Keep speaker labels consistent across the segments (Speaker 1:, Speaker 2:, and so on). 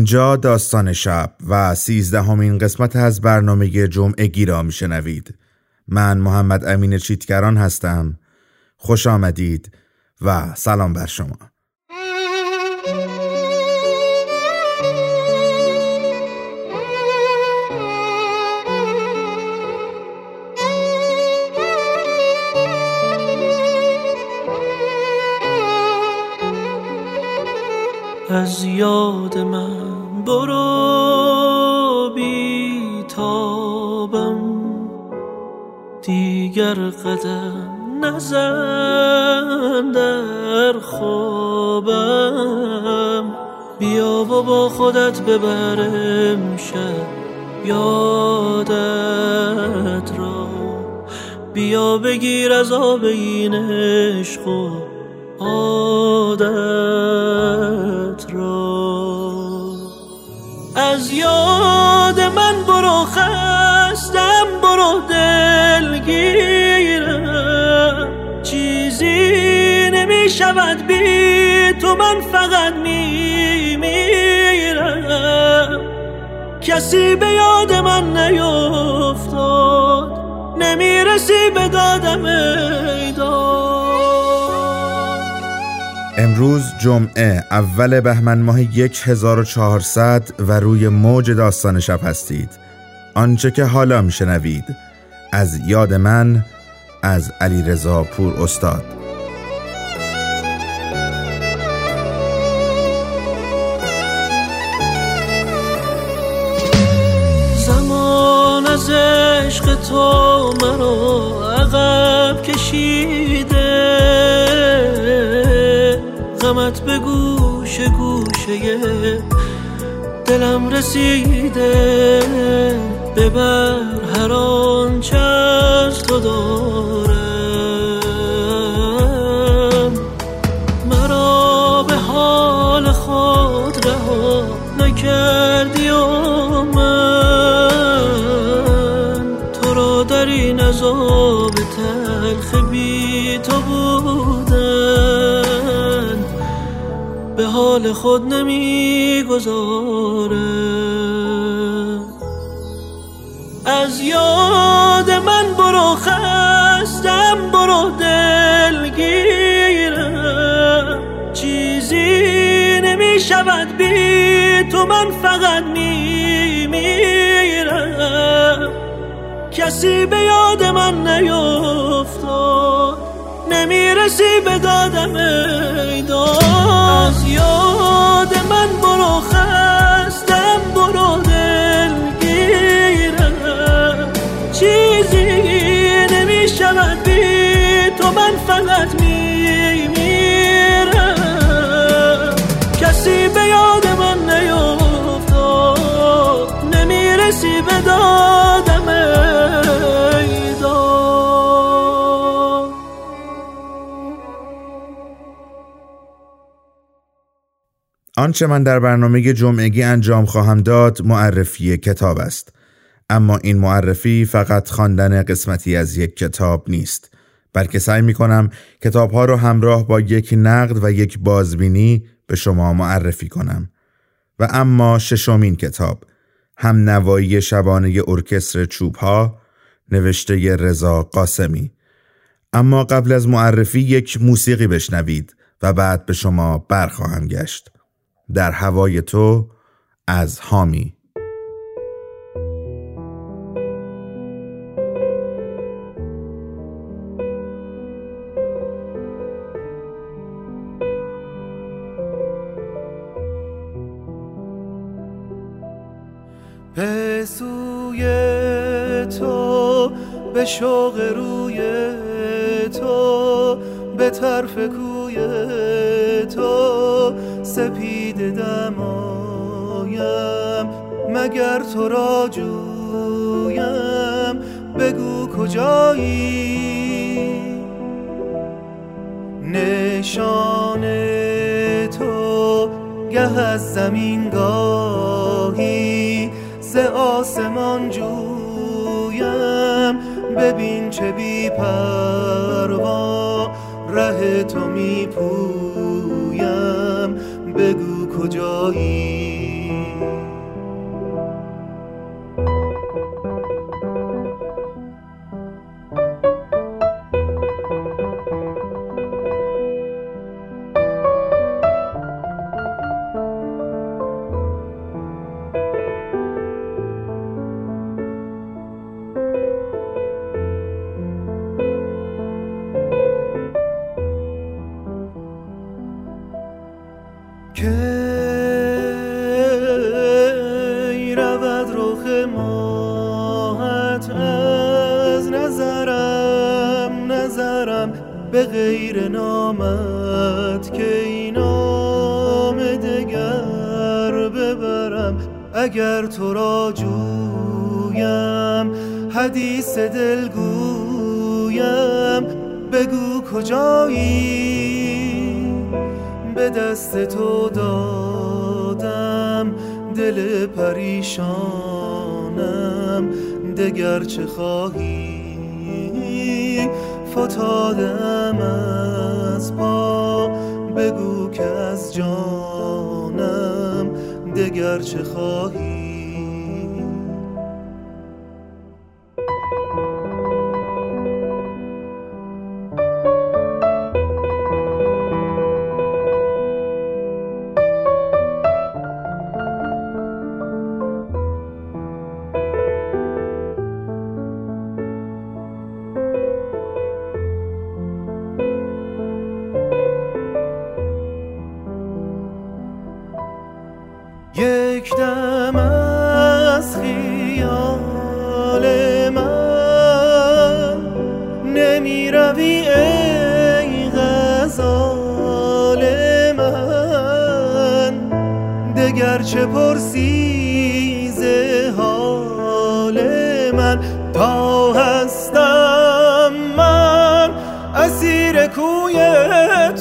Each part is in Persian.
Speaker 1: اینجا داستان شب و سیزدهمین قسمت از برنامه جمعگی را میشنوید. من محمد امین چیتگران هستم. خوش آمدید و سلام بر شما.
Speaker 2: از یاد من برو بیتابم. دیگر قدم نزن در خوابم. بیا و با خودت ببرم شب یادت را. بیا بگیر از آب این عشق و عادت یاد من برو خستم برو دلگیرم چیزی نمی شود بی تو من فقط می میرم کسی به یاد من نیفتاد نمی‌رسی به دادم ایداد
Speaker 1: امروز جمعه اول بهمن ماه 1400 و روی موج داستان شب هستید. آنچه که حالا میشنوید از یاد من از علی رضا پور استاد.
Speaker 2: زمان از عشق تو مرا عقب کشیده غمت به گوش گوشه دلم رسیده ببر هر آنچه از تو دارم. حال خود نمی‌گذارم از یاد من برو خستم برو دلگیرم چیزی نمی شود بی تو من فقط می میرم کسی به یاد من نیفتاد. نمی‌رسی به دادم ایداد از یاد من برو
Speaker 1: آنچه من در برنامه جمعگی انجام خواهم داد معرفی کتاب است. اما این معرفی فقط خواندن قسمتی از یک کتاب نیست بلکه سعی می کنم کتاب ها رو همراه با یک نقد و یک بازبینی به شما معرفی کنم. و اما ششمین کتاب هم نوایی شبانه ارکستر چوب ها نوشته رضا قاسمی. اما قبل از معرفی یک موسیقی بشنوید و بعد به شما برخواهم گشت. در هوای تو از هامی
Speaker 3: به سوی تو به شوق روی تو به طرف کوی تو سپید دمایم. مگر تو را جویم؟ بگو کجایی؟ نشان تو گه از زمین گاهی. ز آسمان جویم. ببین چه بی پروا. ره تو می پویم بگو کجایی؟ بگو کجایی به دست تو دادم دل پریشانم دگر چه خواهی؟ فتادم از پا بگو که از جانم دگر چه خواهی؟ دگر چه پرسی حال من تا هستم من. اسیر کوی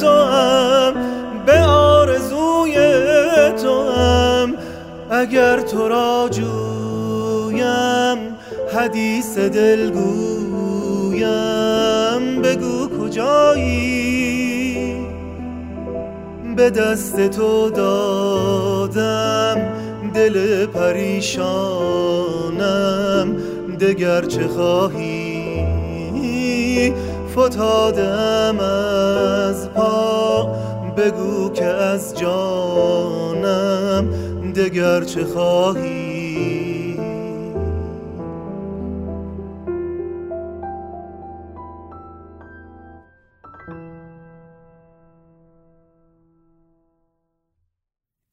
Speaker 3: تو هم به آرزوی تو هم اگر تو را جویم حدیث دلگویم بگو کجایی؟ به دست تو دادم دل پریشانم دگر چه خواهی؟ فتادم از پا بگو که از جانم دگر چه خواهی؟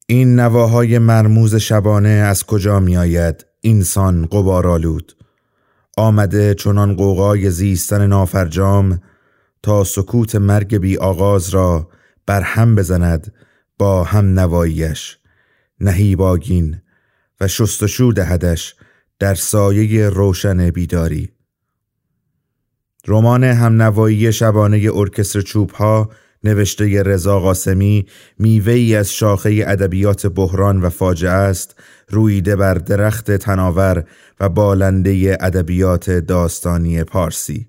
Speaker 1: این نواهای مرموز شبانه از کجا می آید اینسان قبارالود آمده چنان قوقای زیستن نافرجام تا سکوت مرگ بی آغاز را بر هم بزند با هم نواییش. نهیباگین و شستشو دهدش در سایه روشن بیداری. رمان همنوایی شبانه ارکستر چوب ها نوشته رضا قاسمی میوه ای از شاخه ادبیات بحران و فاجعه است رویده بر درخت تناور و بالنده ادبیات داستانی پارسی.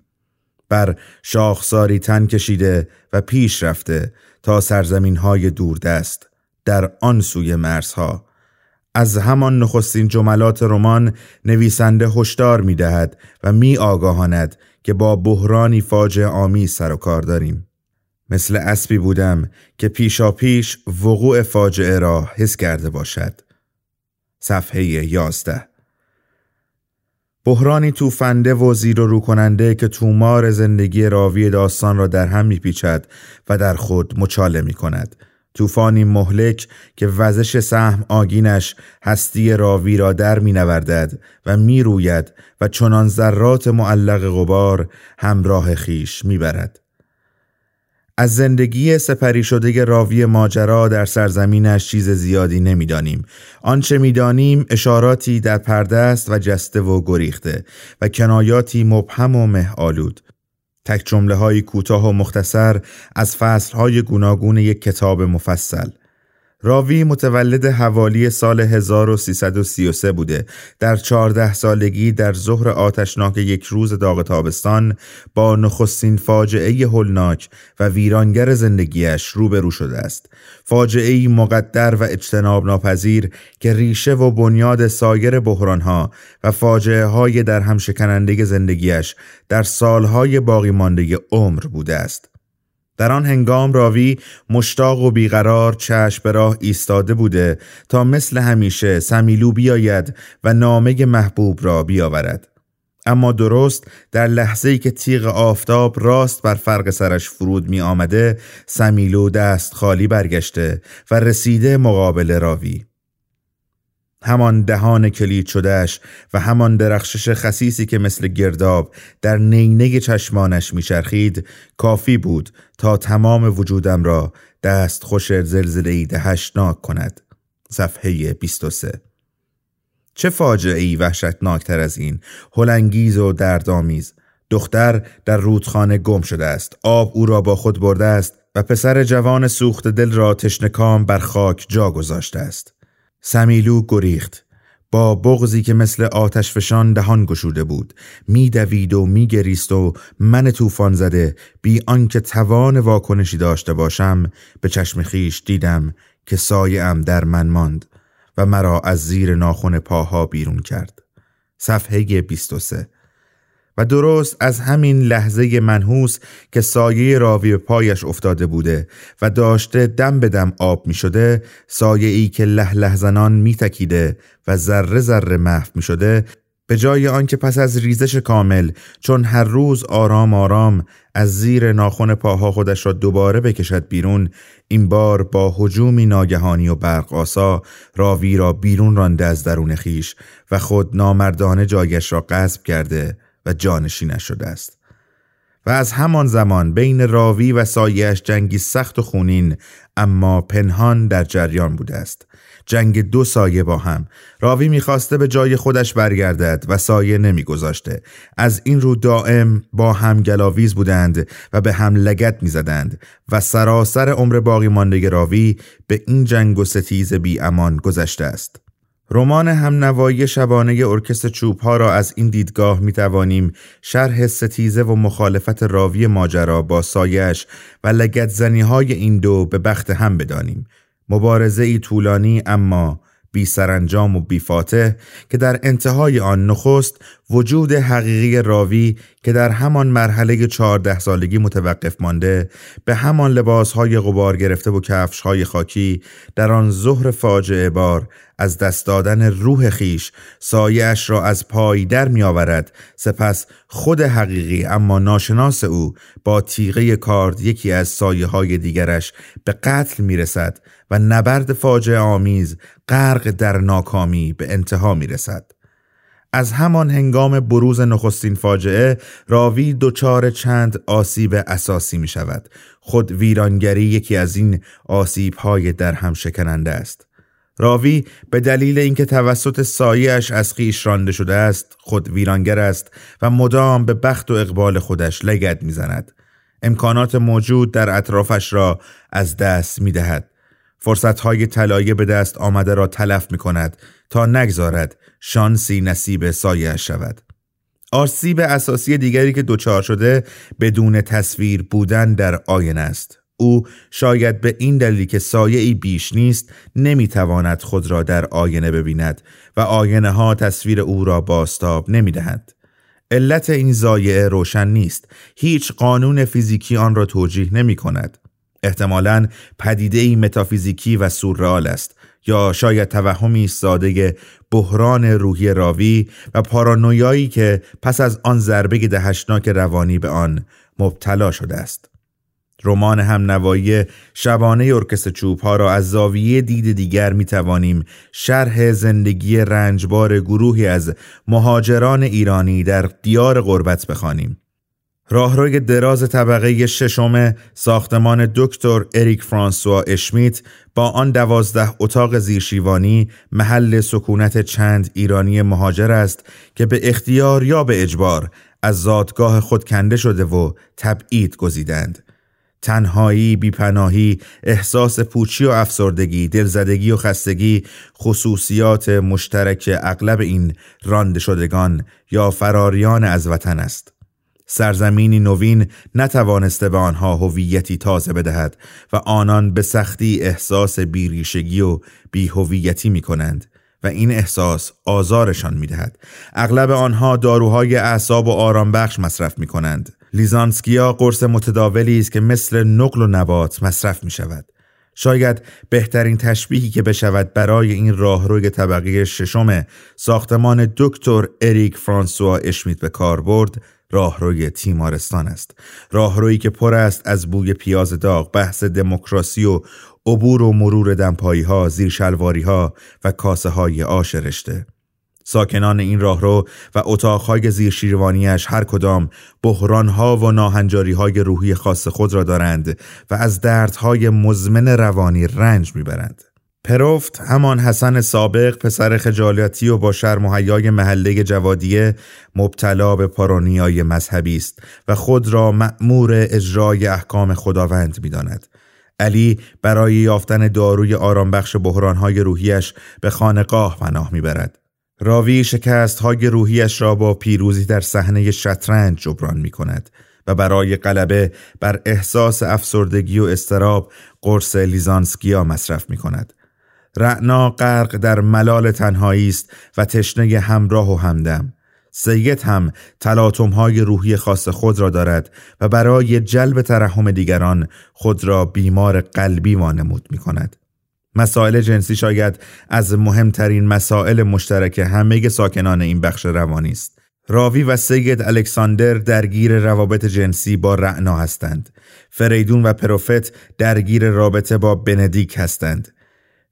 Speaker 1: بر شاخساری تن کشیده و پیش رفته تا سرزمین های دوردست در آن سوی مرزها. از همان نخستین جملات رمان نویسنده هشدار می دهد و می آگاهاند که با بحرانی فاجعه آمیز سر و کار داریم. مثل اسبی بودم که پیشا پیش وقوع فاجعه را حس کرده باشد. صفحه یازده. بحرانی توفنده و زیر و رو کننده که تومار زندگی راوی داستان را در هم میپیچد و در خود مچاله می کند طوفانی مهلک که وزش سهم آگینش هستی راوی را در می نوردد و می روید و چنان ذرات معلق غبار همراه خیش می برد. از زندگی سپری شده راوی ماجرا در سرزمینش چیز زیادی نمی‌دانیم. آنچه می‌دانیم اشاراتی در پرده است و جسته و گریخته و کنایاتی مبهم و مه آلود. تک جمله کوتاه و مختصر از فصل های گوناگون یک کتاب مفصل. راوی متولد حوالی سال 1333 بوده. در چهارده سالگی در ظهر آتشناک یک روز داغ تابستان با نخستین فاجعه هولناک و ویرانگر زندگیش روبرو شده است. فاجعه مقدر و اجتناب ناپذیر که ریشه و بنیاد سایر بحرانها و فاجعه های در هم شکننده زندگیش در سالهای باقی مانده عمر بوده است. در آن هنگام راوی مشتاق و بیقرار چشم به راه ایستاده بوده تا مثل همیشه سمیلو بیاید و نامه محبوب را بیاورد. اما درست در لحظه‌ای که تیغ آفتاب راست بر فرق سرش فرود می آمده سمیلو دست خالی برگشته و رسیده مقابل راوی. همان دهان کلید شدهش و همان درخشش خسیسی که مثل گرداب در نینه چشمانش میچرخید کافی بود تا تمام وجودم را دست خوش زلزله دهشناک کند. صفحه 23 چه فاجعه ای وحشتناکتر از این هلنگیز و دردآمیز. دختر در رودخانه گم شده است آب او را با خود برده است و پسر جوان سوخت دل را تشنکام بر خاک جا گذاشته است سمیلو گریخت. با بغزی که مثل آتش فشان دهان گشوده بود. میدوید و میگریست و من طوفان زده. بی آنکه توان واکنشی داشته باشم به چشم خیش دیدم که سایه ام در من ماند و مرا از زیر ناخن پاها بیرون کرد. صفحه 23 و درست از همین لحظه منحوس که سایه راوی پایش افتاده بوده و داشته دم به دم آب می شده سایه ای که له لحظنان می تکیده و ذره ذره محو می شده به جای آنکه پس از ریزش کامل چون هر روز آرام آرام از زیر ناخن پاها خودش را دوباره بکشد بیرون این بار با هجومی ناگهانی و برق آسا راوی را بیرون رانده از درون خیش و خود نامردانه جایش را قصب کرده. و جانشینش شده است. و از همان زمان بین راوی و سایهش جنگی سخت و خونین اما پنهان در جریان بوده است. جنگ دو سایه با هم. راوی می‌خواسته به جای خودش برگردد و سایه نمیگذاشته. از این رو دائم با هم گلاویز بودند و به هم لگت می‌زدند و سراسر عمر باقی مانده راوی به این جنگ و ستیز بی امان گذشته است. رمان همنوایی شبانه ارکستر چوب ها را از این دیدگاه می توانیم شرح ستیزه و مخالفت راوی ماجرا با سایش و لگتزنی های این دو به بخت هم بدانیم. مبارزه ای طولانی اما بی سرانجام و بی فاتح که در انتهای آن نخست وجود حقیقی راوی که در همان مرحله چهارده سالگی متوقف مانده به همان لباسهای غبار گرفته و کفشهای خاکی در آن ظهر فاجعه بار از دست دادن روح خیش سایش را از پای در می آورد سپس خود حقیقی اما ناشناس او با تیغه کارد یکی از سایه های دیگرش به قتل می رسد و نبرد فاجعه آمیز غرق در ناکامی به انتها می رسد. از همان هنگام بروز نخستین فاجعه راوی دچار چند آسیب اساسی می شود. خود ویرانگری یکی از این آسیب های در هم شکننده است. راوی به دلیل اینکه توسط سایش از خیش رانده شده است خود ویرانگر است و مدام به بخت و اقبال خودش لگد می‌زند امکانات موجود در اطرافش را از دست می دهد. فرصتهای طلایه به دست آمده را تلف می کند تا نگذارد شانسی نصیب سایه شود. آسیب اساسی دیگری که دچار شده بدون تصویر بودن در آینه است. او شاید به این دلیل که سایه ای بیش نیست نمی‌تواند خود را در آینه ببیند و آینه ها تصویر او را باستاب نمی‌دهند. علت این زایعه روشن نیست. هیچ قانون فیزیکی آن را توجیه نمی کند. احتمالاً پدیده ای متافیزیکی و سورئال است یا شاید توهمی ساده بحران روحی راوی و پارانویایی که پس از آن ضربه دهشناک روانی به آن مبتلا شده است. رمان هم نوایی شبانه ارکست چوب ها را از زاویه دید دیگر می توانیم شرح زندگی رنجبار گروهی از مهاجران ایرانی در دیار غربت بخوانیم. راهروی دراز طبقه ششم ساختمان دکتر اریک فرانسوا اشمیت با آن دوازده اتاق زیرشیوانی محل سکونت چند ایرانی مهاجر است که به اختیار یا به اجبار از زادگاه خود کنده شده و تبعید گزیدند. تنهایی، بیپناهی، احساس پوچی و افسردگی، دلزدگی و خستگی خصوصیات مشترک اغلب این رانده شدگان یا فراریان از وطن است. سرزمینی نوین نتوانسته به آنها هویتی تازه بدهد و آنان به سختی احساس بیریشگی و بیهویتی می کنند و این احساس آزارشان می دهد. اغلب آنها داروهای اعصاب و آرام بخش مصرف می کنند. لیزانسکیا قرص متداولی است که مثل نقل و نبات مصرف می شود. شاید بهترین تشبیهی که بشود برای این راهروی طبقه ششم ساختمان دکتر اریک فرانسوا اشمیت به کار برد راهروی تیمارستان است راهرویی که پر است از بوی پیاز داغ بحث دموکراسی و عبور و مرور دمپایی ها، زیر شلواری ها و کاسه های آش رشته. ساکنان این راهرو و اتاقهای زیر شیروانیش هر کدام بحرانها و ناهنجاریهای روحی خاص خود را دارند و از دردهای مزمن روانی رنج می‌برند. پروفت همان حسن سابق پسر خجالتی و با شرم و حیای محله جوادیه مبتلا به پارانیای مذهبی است و خود را مأمور اجرای احکام خداوند می‌داند. علی برای یافتن داروی آرامبخش بحرانهای روحیش به خانقاه پناه می‌برد. راوی شکست های روحیش را با پیروزی در صحنه شطرنج جبران می کند و برای غلبه بر احساس افسردگی و استراب قرص لیزانسکیا مصرف می کند. رعنا غرق در ملال تنهایی است و تشنه همراه و همدم. سید هم تلاتم های روحی خاص خود را دارد و برای جلب ترحم دیگران خود را بیمار قلبی وانمود می کند. مسائل جنسی شاید از مهمترین مسائل مشترک همه ساکنان این بخش روانی است. راوی و سید الکساندر درگیر روابط جنسی با رعنا هستند. فریدون و پروفت درگیر رابطه با بندیک هستند.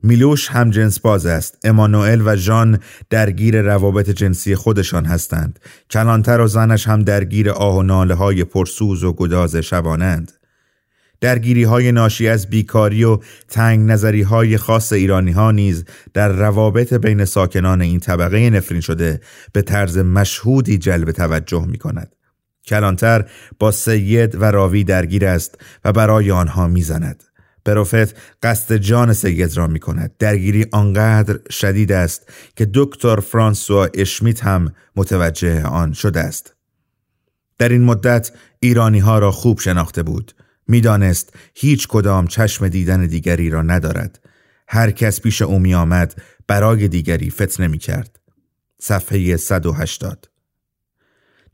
Speaker 1: میلوش هم جنس باز است. امانوئل و ژان درگیر روابط جنسی خودشان هستند. کلانتر و زنش هم درگیر آه و ناله های پرسوز و گداز شبانند. درگیری های ناشی از بیکاری و تنگ نظری های خاص ایرانی ها نیز در روابط بین ساکنان این طبقه نفرین شده به طرز مشهودی جلب توجه می کند. کلانتر با سید و راوی درگیر است و برای آنها می‌زند. پروفت قصد جان سید را می کند. درگیری آنقدر شدید است که دکتر فرانسوا اشمیت هم متوجه آن شده است. در این مدت ایرانی ها را خوب شناخته بود. می‌دانست هیچ کدام چشم دیدن دیگری را ندارد. هر کس پیش او می آمد برای دیگری فتنه می کرد. صفحه 180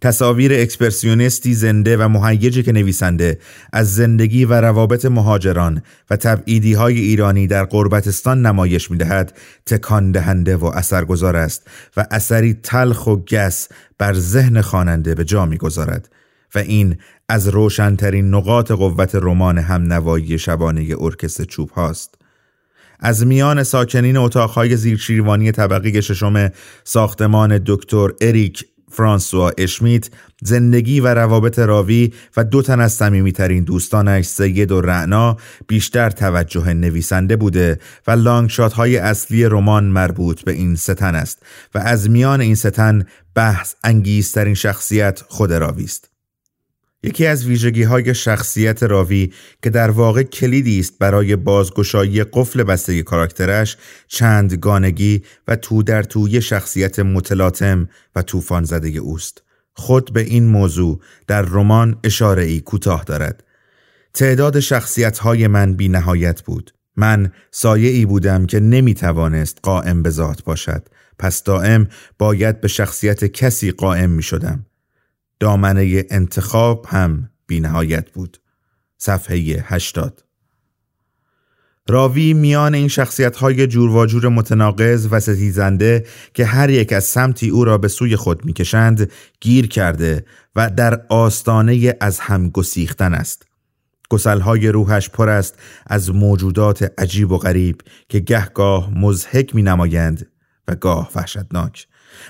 Speaker 1: تصاویر اکسپرسیونیستی زنده و مهیجی که نویسنده از زندگی و روابط مهاجران و تبعیدی های ایرانی در قربتستان نمایش می دهد تکان دهنده و اثرگذار است و اثری تلخ و گس بر ذهن خواننده به جا می گذارد و این از روشنترین نقاط قوت رمان هم نوایی شبانه ارکست چوب هاست. از میان ساکنین اتاقهای زیرشیروانی طبقه ششم ساختمان دکتر اریک فرانسوا اشمیت زندگی و روابط راوی و دو تن از صمیمیترین دوستانش سید و رعنا بیشتر توجه نویسنده بوده و لانگشات های اصلی رمان مربوط به این ستن است و از میان این ستن بحث انگیزترین شخصیت خود راوی است. یکی از ویژگی های شخصیت راوی که در واقع کلیدی است برای بازگشایی قفل بسته کاراکترش چند گانگی و تو در توی شخصیت متلاطم و طوفان زده اوست. خود به این موضوع در رمان اشاره ای کوتاه دارد. تعداد شخصیت های من بی نهایت بود. من سایه ای بودم که نمی توانست قائم به ذات باشد. پس دائم باید به شخصیت کسی قائم می شدم. دامنه انتخاب هم بینهایت بود صفحه 80 راوی میان این شخصیت های جور و جور متناقض و ستیزنده که هر یک از سمتی او را به سوی خود می‌کشند گیر کرده و در آستانه از هم گسیختن است. گسلهای روحش پر است از موجودات عجیب و غریب که گهگاه مزهک می نمایند و گاه وحشتناک.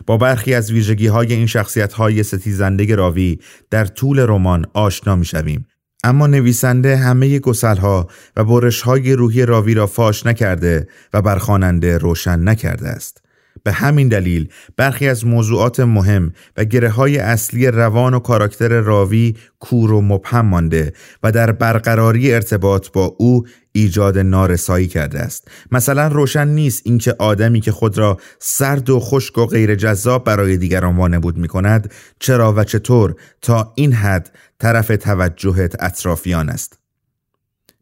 Speaker 1: با برخی از ویژگی های این شخصیت های ستیزنده راوی در طول رمان آشنا می شویم. اما نویسنده همه گسل ها و برش های روحی راوی را فاش نکرده و بر خواننده روشن نکرده است. به همین دلیل برخی از موضوعات مهم و گره های اصلی روان و کاراکتر راوی کور و مبهم مانده و در برقراری ارتباط با او ایجاد نارسایی کرده است. مثلا روشن نیست اینکه آدمی که خود را سرد و خشک و غیر جذاب برای دیگران وانمود می کند چرا و چطور تا این حد طرف توجهت اطرافیان است.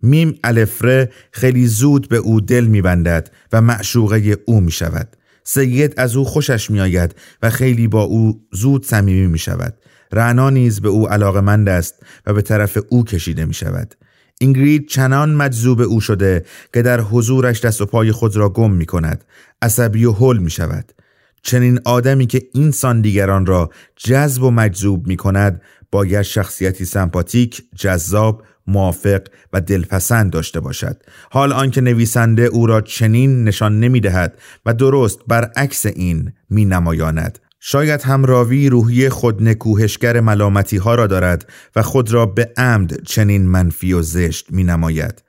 Speaker 1: میم الفره خیلی زود به او دل میبندد و معشوقه او می شود سید از او خوشش میآید و خیلی با او زود صمیمی می شود. رعنا نیز به او علاقمند است و به طرف او کشیده می شود. اینگرید چنان مجذوب او شده که در حضورش دست و پای خود را گم می کند. عصبی و حل می شود. چنین آدمی که اینسان دیگران را جذب و مجذوب می کند باید شخصیتی سمپاتیک، جذاب، موافق و دلپسند داشته باشد حال آنکه نویسنده او را چنین نشان نمی دهد و درست برعکس این می نمایاند شاید هم راوی روحی خود نکوهشگر ملامتی ها را دارد و خود را به عمد چنین منفی و زشت می نماید.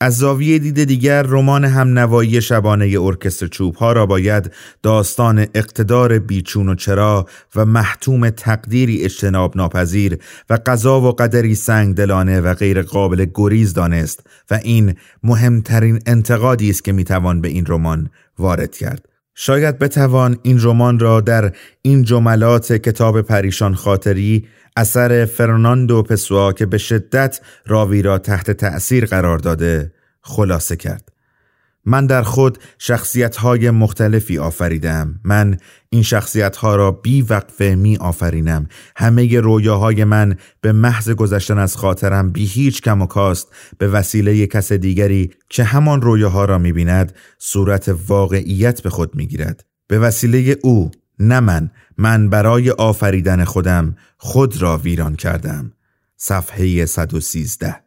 Speaker 1: از زاویه دید دیگر رمان هم نوایی شبانه ارکستر چوب ها را باید داستان اقتدار بیچون و چرا و محتوم تقدیری اجتناب ناپذیر و قضا و قدری سنگ دلانه و غیر قابل گریز دانست و این مهمترین انتقادی است که می‌توان به این رمان وارد کرد. شاید بتوان این رمان را در این جملات کتاب پریشان خاطری اثر فرناندو پسوا که به شدت راوی را تحت تأثیر قرار داده خلاصه کرد. من در خود شخصیت های مختلفی آفریدم. من این شخصیت ها را بی وقفه می آفرینم. همه رویاهای من به محض گذشتن از خاطرم بی هیچ کم و کاست به وسیله کس دیگری که همان رویاها را می بیند صورت واقعیت به خود می گیرد. به وسیله او نه من من برای آفریدن خودم خود را ویران کردم صفحه 113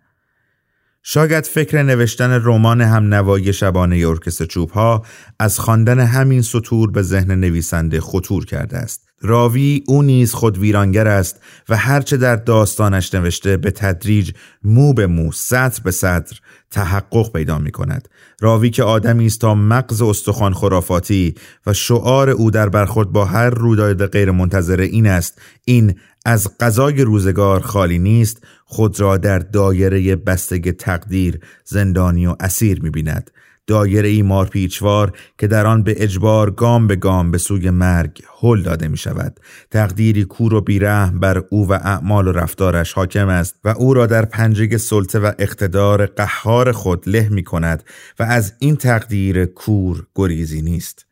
Speaker 1: شاید فکر نوشتن رمان هم نوایی شبانه ارکستر چوب ها از خواندن همین سطور به ذهن نویسنده خطور کرده است. راوی او نیز خود ویرانگر است و هرچه در داستانش نوشته به تدریج مو به مو سطر به سطر تحقق پیدا می کند. راوی که آدمی است تا مغز استخوان خرافاتی و شعار او در برخورد با هر رویداد غیر منتظره این است این از قضای روزگار خالی نیست خود را در دایره بستگ تقدیر زندانی و اسیر می‌بیند دایره ای مارپیچوار که در آن به اجبار گام به گام به سوی مرگ هل داده می شود. تقدیری کور و بیرحم بر او و اعمال و رفتارش حاکم است و او را در پنجه سلطه و اقتدار قهار خود له می کند و از این تقدیر کور گریزی نیست.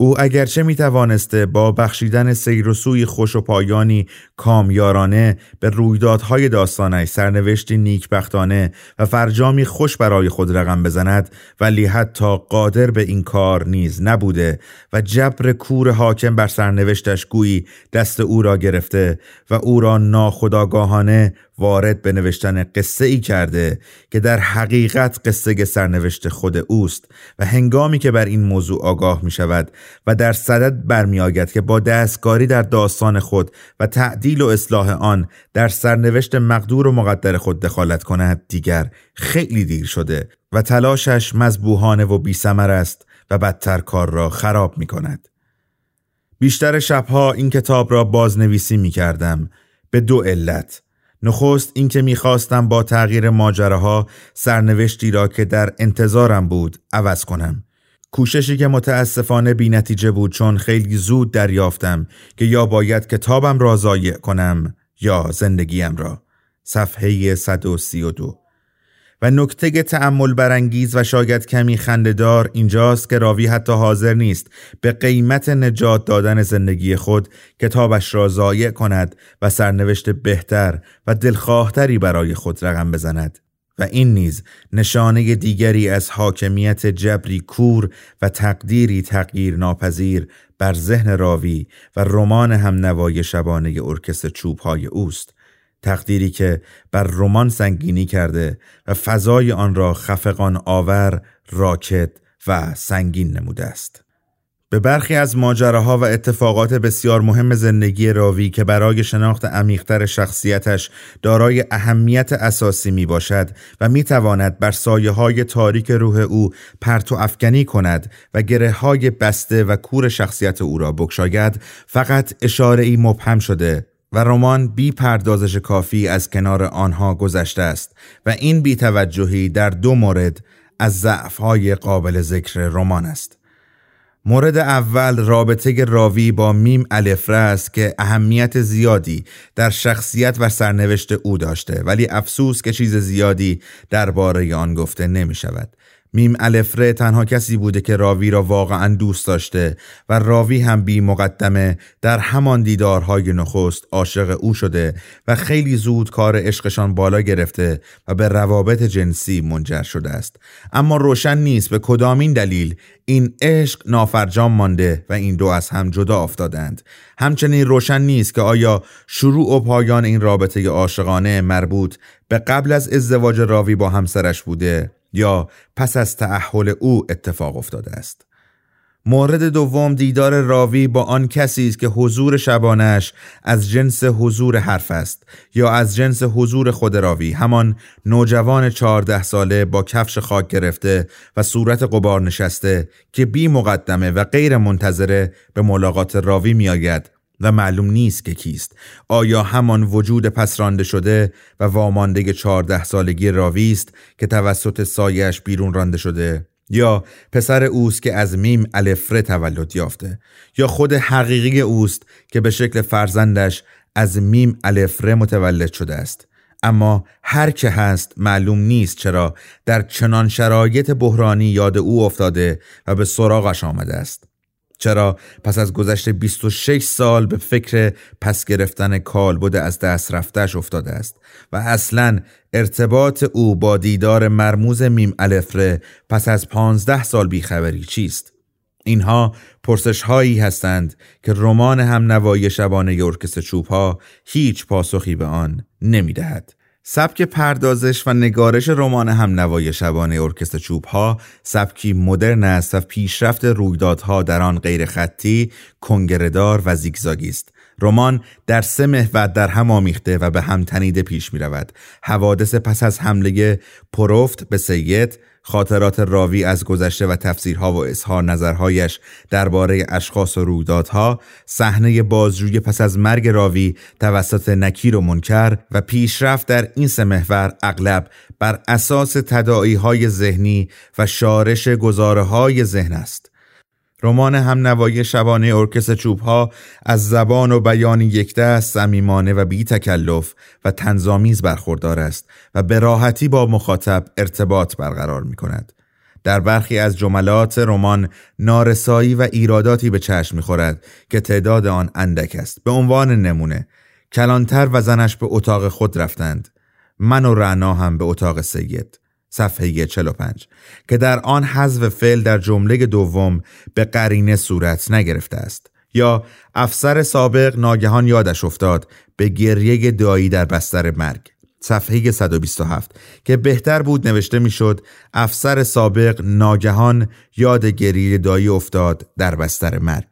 Speaker 1: او اگرچه می توانسته با بخشیدن سیر و سوی خوش و پایانی کامیارانه به رویدادهای داستانش سرنوشتی نیکبختانه و فرجامی خوش برای خود رقم بزند ولی حتی قادر به این کار نیز نبوده و جبر کور حاکم بر سرنوشتش گویی دست او را گرفته و او را ناخداگاهانه وارد به نوشتن قصه ای کرده که در حقیقت قصه سرنوشت خود اوست و هنگامی که بر این موضوع آگاه می شود و در صدد برمیآید که با دستکاری در داستان خود و تعدیل و اصلاح آن در سرنوشت مقدور و مقدر خود دخالت کند دیگر خیلی دیر شده و تلاشش مذبوحانه و بیسمر است و بدتر کار را خراب می کند. بیشتر شبها این کتاب را بازنویسی می کردم به دو علت نخست اینکه می‌خواستم با تغییر ماجراها سرنوشتی را که در انتظارم بود عوض کنم. کوششی که متاسفانه بی نتیجه بود چون خیلی زود دریافتم که یا باید کتابم را ضایع کنم یا زندگیم را. صفحه 132 و نکته تعمل برانگیز و شاید کمی خندهدار اینجاست که راوی حتی حاضر نیست به قیمت نجات دادن زندگی خود کتابش را ضایع کند و سرنوشت بهتر و دلخواهتری برای خود رقم بزند. و این نیز نشانه دیگری از حاکمیت جبری کور و تقدیری تغییر ناپذیر بر ذهن راوی و رمان هم نوای شبانه ارکستر چوبهای اوست. تقدیری که بر رمان سنگینی کرده و فضای آن را خفقان آور، راکت و سنگین نموده است. به برخی از ماجراها و اتفاقات بسیار مهم زندگی راوی که برای شناخت عمیقتر شخصیتش دارای اهمیت اساسی می باشد و می تواند بر سایه های تاریک روح او پرتو افکنی کند و گره های بسته و کور شخصیت او را بکشاید فقط اشاره ای مبهم شده و رمان بی پردازش کافی از کنار آنها گذشته است و این بیتوجهی در دو مورد از ضعفهای قابل ذکر رمان است. مورد اول رابطه راوی با میم الفره است که اهمیت زیادی در شخصیت و سرنوشت او داشته ولی افسوس که چیز زیادی درباره آن گفته نمی شود. میم الفره تنها کسی بوده که راوی را واقعا دوست داشته و راوی هم بی مقدمه در همان دیدارهای نخست عاشق او شده و خیلی زود کار عشقشان بالا گرفته و به روابط جنسی منجر شده است. اما روشن نیست به کدامین دلیل این عشق نافرجام مانده و این دو از هم جدا افتادند. همچنین روشن نیست که آیا شروع و پایان این رابطه عاشقانه مربوط به قبل از ازدواج راوی با همسرش بوده؟ یا پس از تعهل او اتفاق افتاده است. مورد دوم دیدار راوی با آن کسی است که حضور شبانش از جنس حضور حرف است یا از جنس حضور خود راوی همان نوجوان چهارده ساله با کفش خاک گرفته و صورت قبار نشسته که بی مقدمه و غیر منتظره به ملاقات راوی می آید و معلوم نیست که کیست. آیا همان وجود پسرانده شده و وامانده چهارده سالگی راوی است که توسط سایش بیرون رانده شده؟ یا پسر اوست که از میم الفره تولد یافته؟ یا خود حقیقی اوست که به شکل فرزندش از میم الفره متولد شده است؟ اما هر که هست معلوم نیست چرا در چنان شرایط بحرانی یاد او افتاده و به سراغش آمده است. چرا پس از گذشت 26 سال به فکر پس گرفتن کالبد از دست رفتش افتاده است و اصلا ارتباط او با دیدار مرموز میم الفره پس از 15 سال بیخبری چیست؟ اینها پرسش هایی هستند که رمان هم نوایی شبانه ارکست چوب ها هیچ پاسخی به آن نمی دهد. سبک پردازش و نگارش رمان هم نوای شبانه ارکستر چوب ها سبکی مدرن است و پیشرفت رویدادها در آن غیر خطی، کنگردار و زیگزاگی است. رمان در سه محور در هم آمیخته و به هم تنیده پیش می رود. حوادث پس از حمله پروفت به سید خاطرات راوی از گذشته و تفسیرها و اظهار نظرهایش درباره اشخاص و رویدادها صحنه بازجویی پس از مرگ راوی توسط نکیر و منکر و پیشرفت در این سه محور اغلب بر اساس تداعی های ذهنی و شارش گزاره های ذهن است. رمان هم نوایی شبانه ارکس چوب ها از زبان و بیان یک دست صمیمانه و بی تکلف و تنظامیز برخوردار است و به راحتی با مخاطب ارتباط برقرار می کند. در برخی از جملات رمان نارسایی و ایراداتی به چشم می‌خورد که تعداد آن اندک است. به عنوان نمونه کلانتر و زنش به اتاق خود رفتند. من و رعنا هم به اتاق سید. صفحه 45 که در آن حذف فعل در جمله دوم به قرینه صورت نگرفته است. یا افسر سابق ناگهان یادش افتاد به گریه دایی در بستر مرگ. صفحه 127 که بهتر بود نوشته می‌شد افسر سابق ناگهان یاد گریه دایی افتاد در بستر مرگ.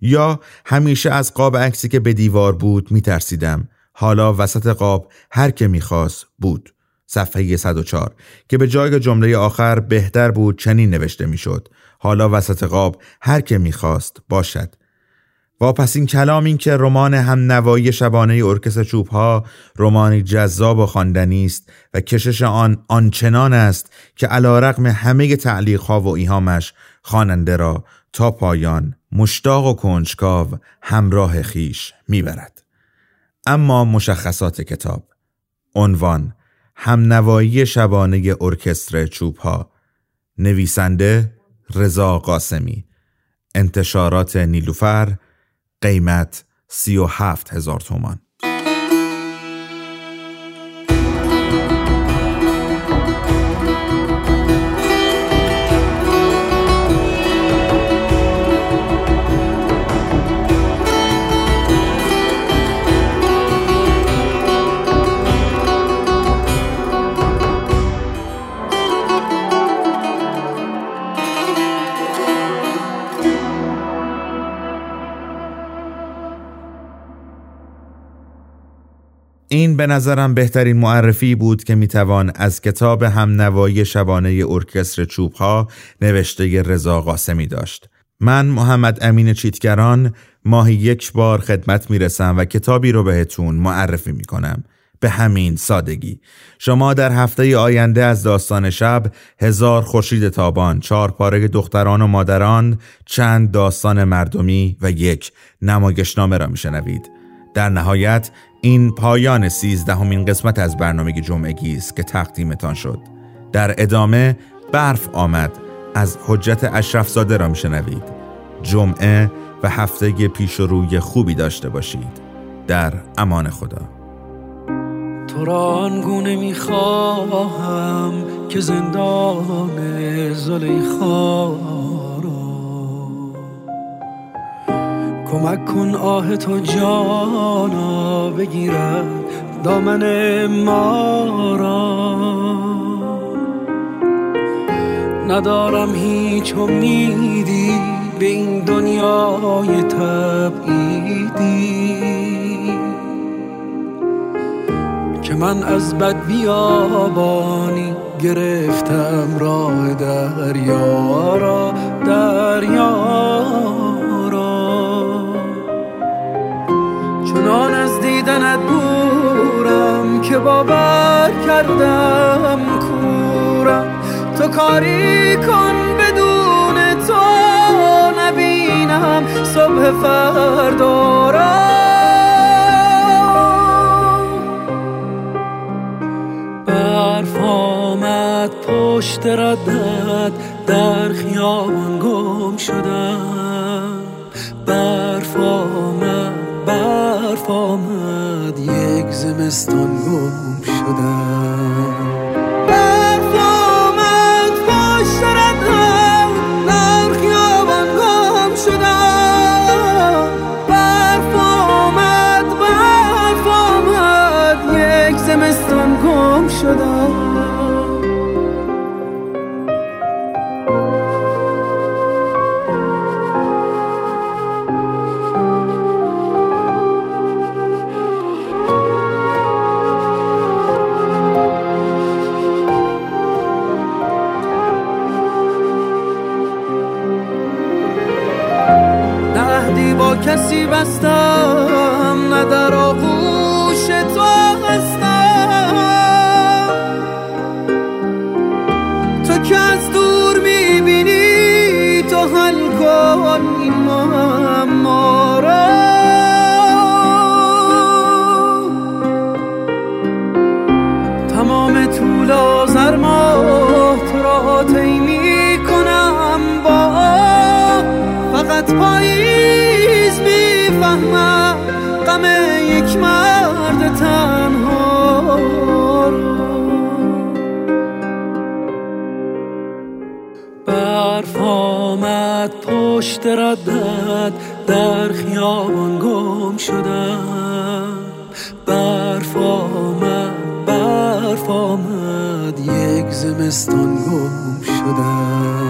Speaker 1: یا همیشه از قاب عکسی که به دیوار بود میترسیدم. حالا وسط قاب هر که می‌خواست بود. صفحه 104 که به جای جمله آخر بهتر بود چنین نوشته می‌شد. حالا وسط قاب هر که می‌خواست باشد. پس این کلام این که رمان هم نوایی شبانه ارکس چوب ها رمانی جذاب و خواندنی است و کشش آن آنچنان است که علا رقم همه تعلیق ها و ایهامش خواننده را تا پایان مشتاق و کنجکاو همراه خیش می‌برد. اما مشخصات کتاب. عنوان همنوایی شبانه ارکستر چوب ها نویسنده رضا قاسمی. انتشارات نیلوفر. قیمت سی و هفت هزار تومان. این به نظرم بهترین معرفی بود که می‌توان از کتاب هم نوایی شبانه ارکستر چوبها نوشته رضا قاسمی داشت. من محمد امین چیتگران ماهی یک بار خدمت می‌رسم و کتابی رو بهتون معرفی می‌کنم. به همین سادگی شما در هفته آینده از داستان شب هزار خورشید تابان چهار پاره دختران و مادران چند داستان مردمی و یک نمایشنامه را میشنوید در نهایت این پایان سیزدهمین قسمت از برنامه جمعگی است که تقدیمتان شد. در ادامه برف آمد. از حجت اشرفزاده را میشنوید. جمعه و هفته پیش و روی خوبی داشته باشید. در امان خدا.
Speaker 2: تو را آنگونه می‌خواهم که زندان زلیخا کمک کن آه تو جانا بگیرد دامن ما را. ندارم هیچ امیدی به این دنیای تبعیدی. که من از بد بیابانی گرفتم راه دریا را. دریا چنان از دیدنت دورم که باور کردم کورم. تو کاری کن بدون تو نبینم صبح فردا برف آمد پشت ردت در خیابان گم شدم. برف آمد. برف آمد یک زمستان گم شدم. پشت ردت در خیابان گم شدم. برف آمد برف آمد یک زمستان گم شدم.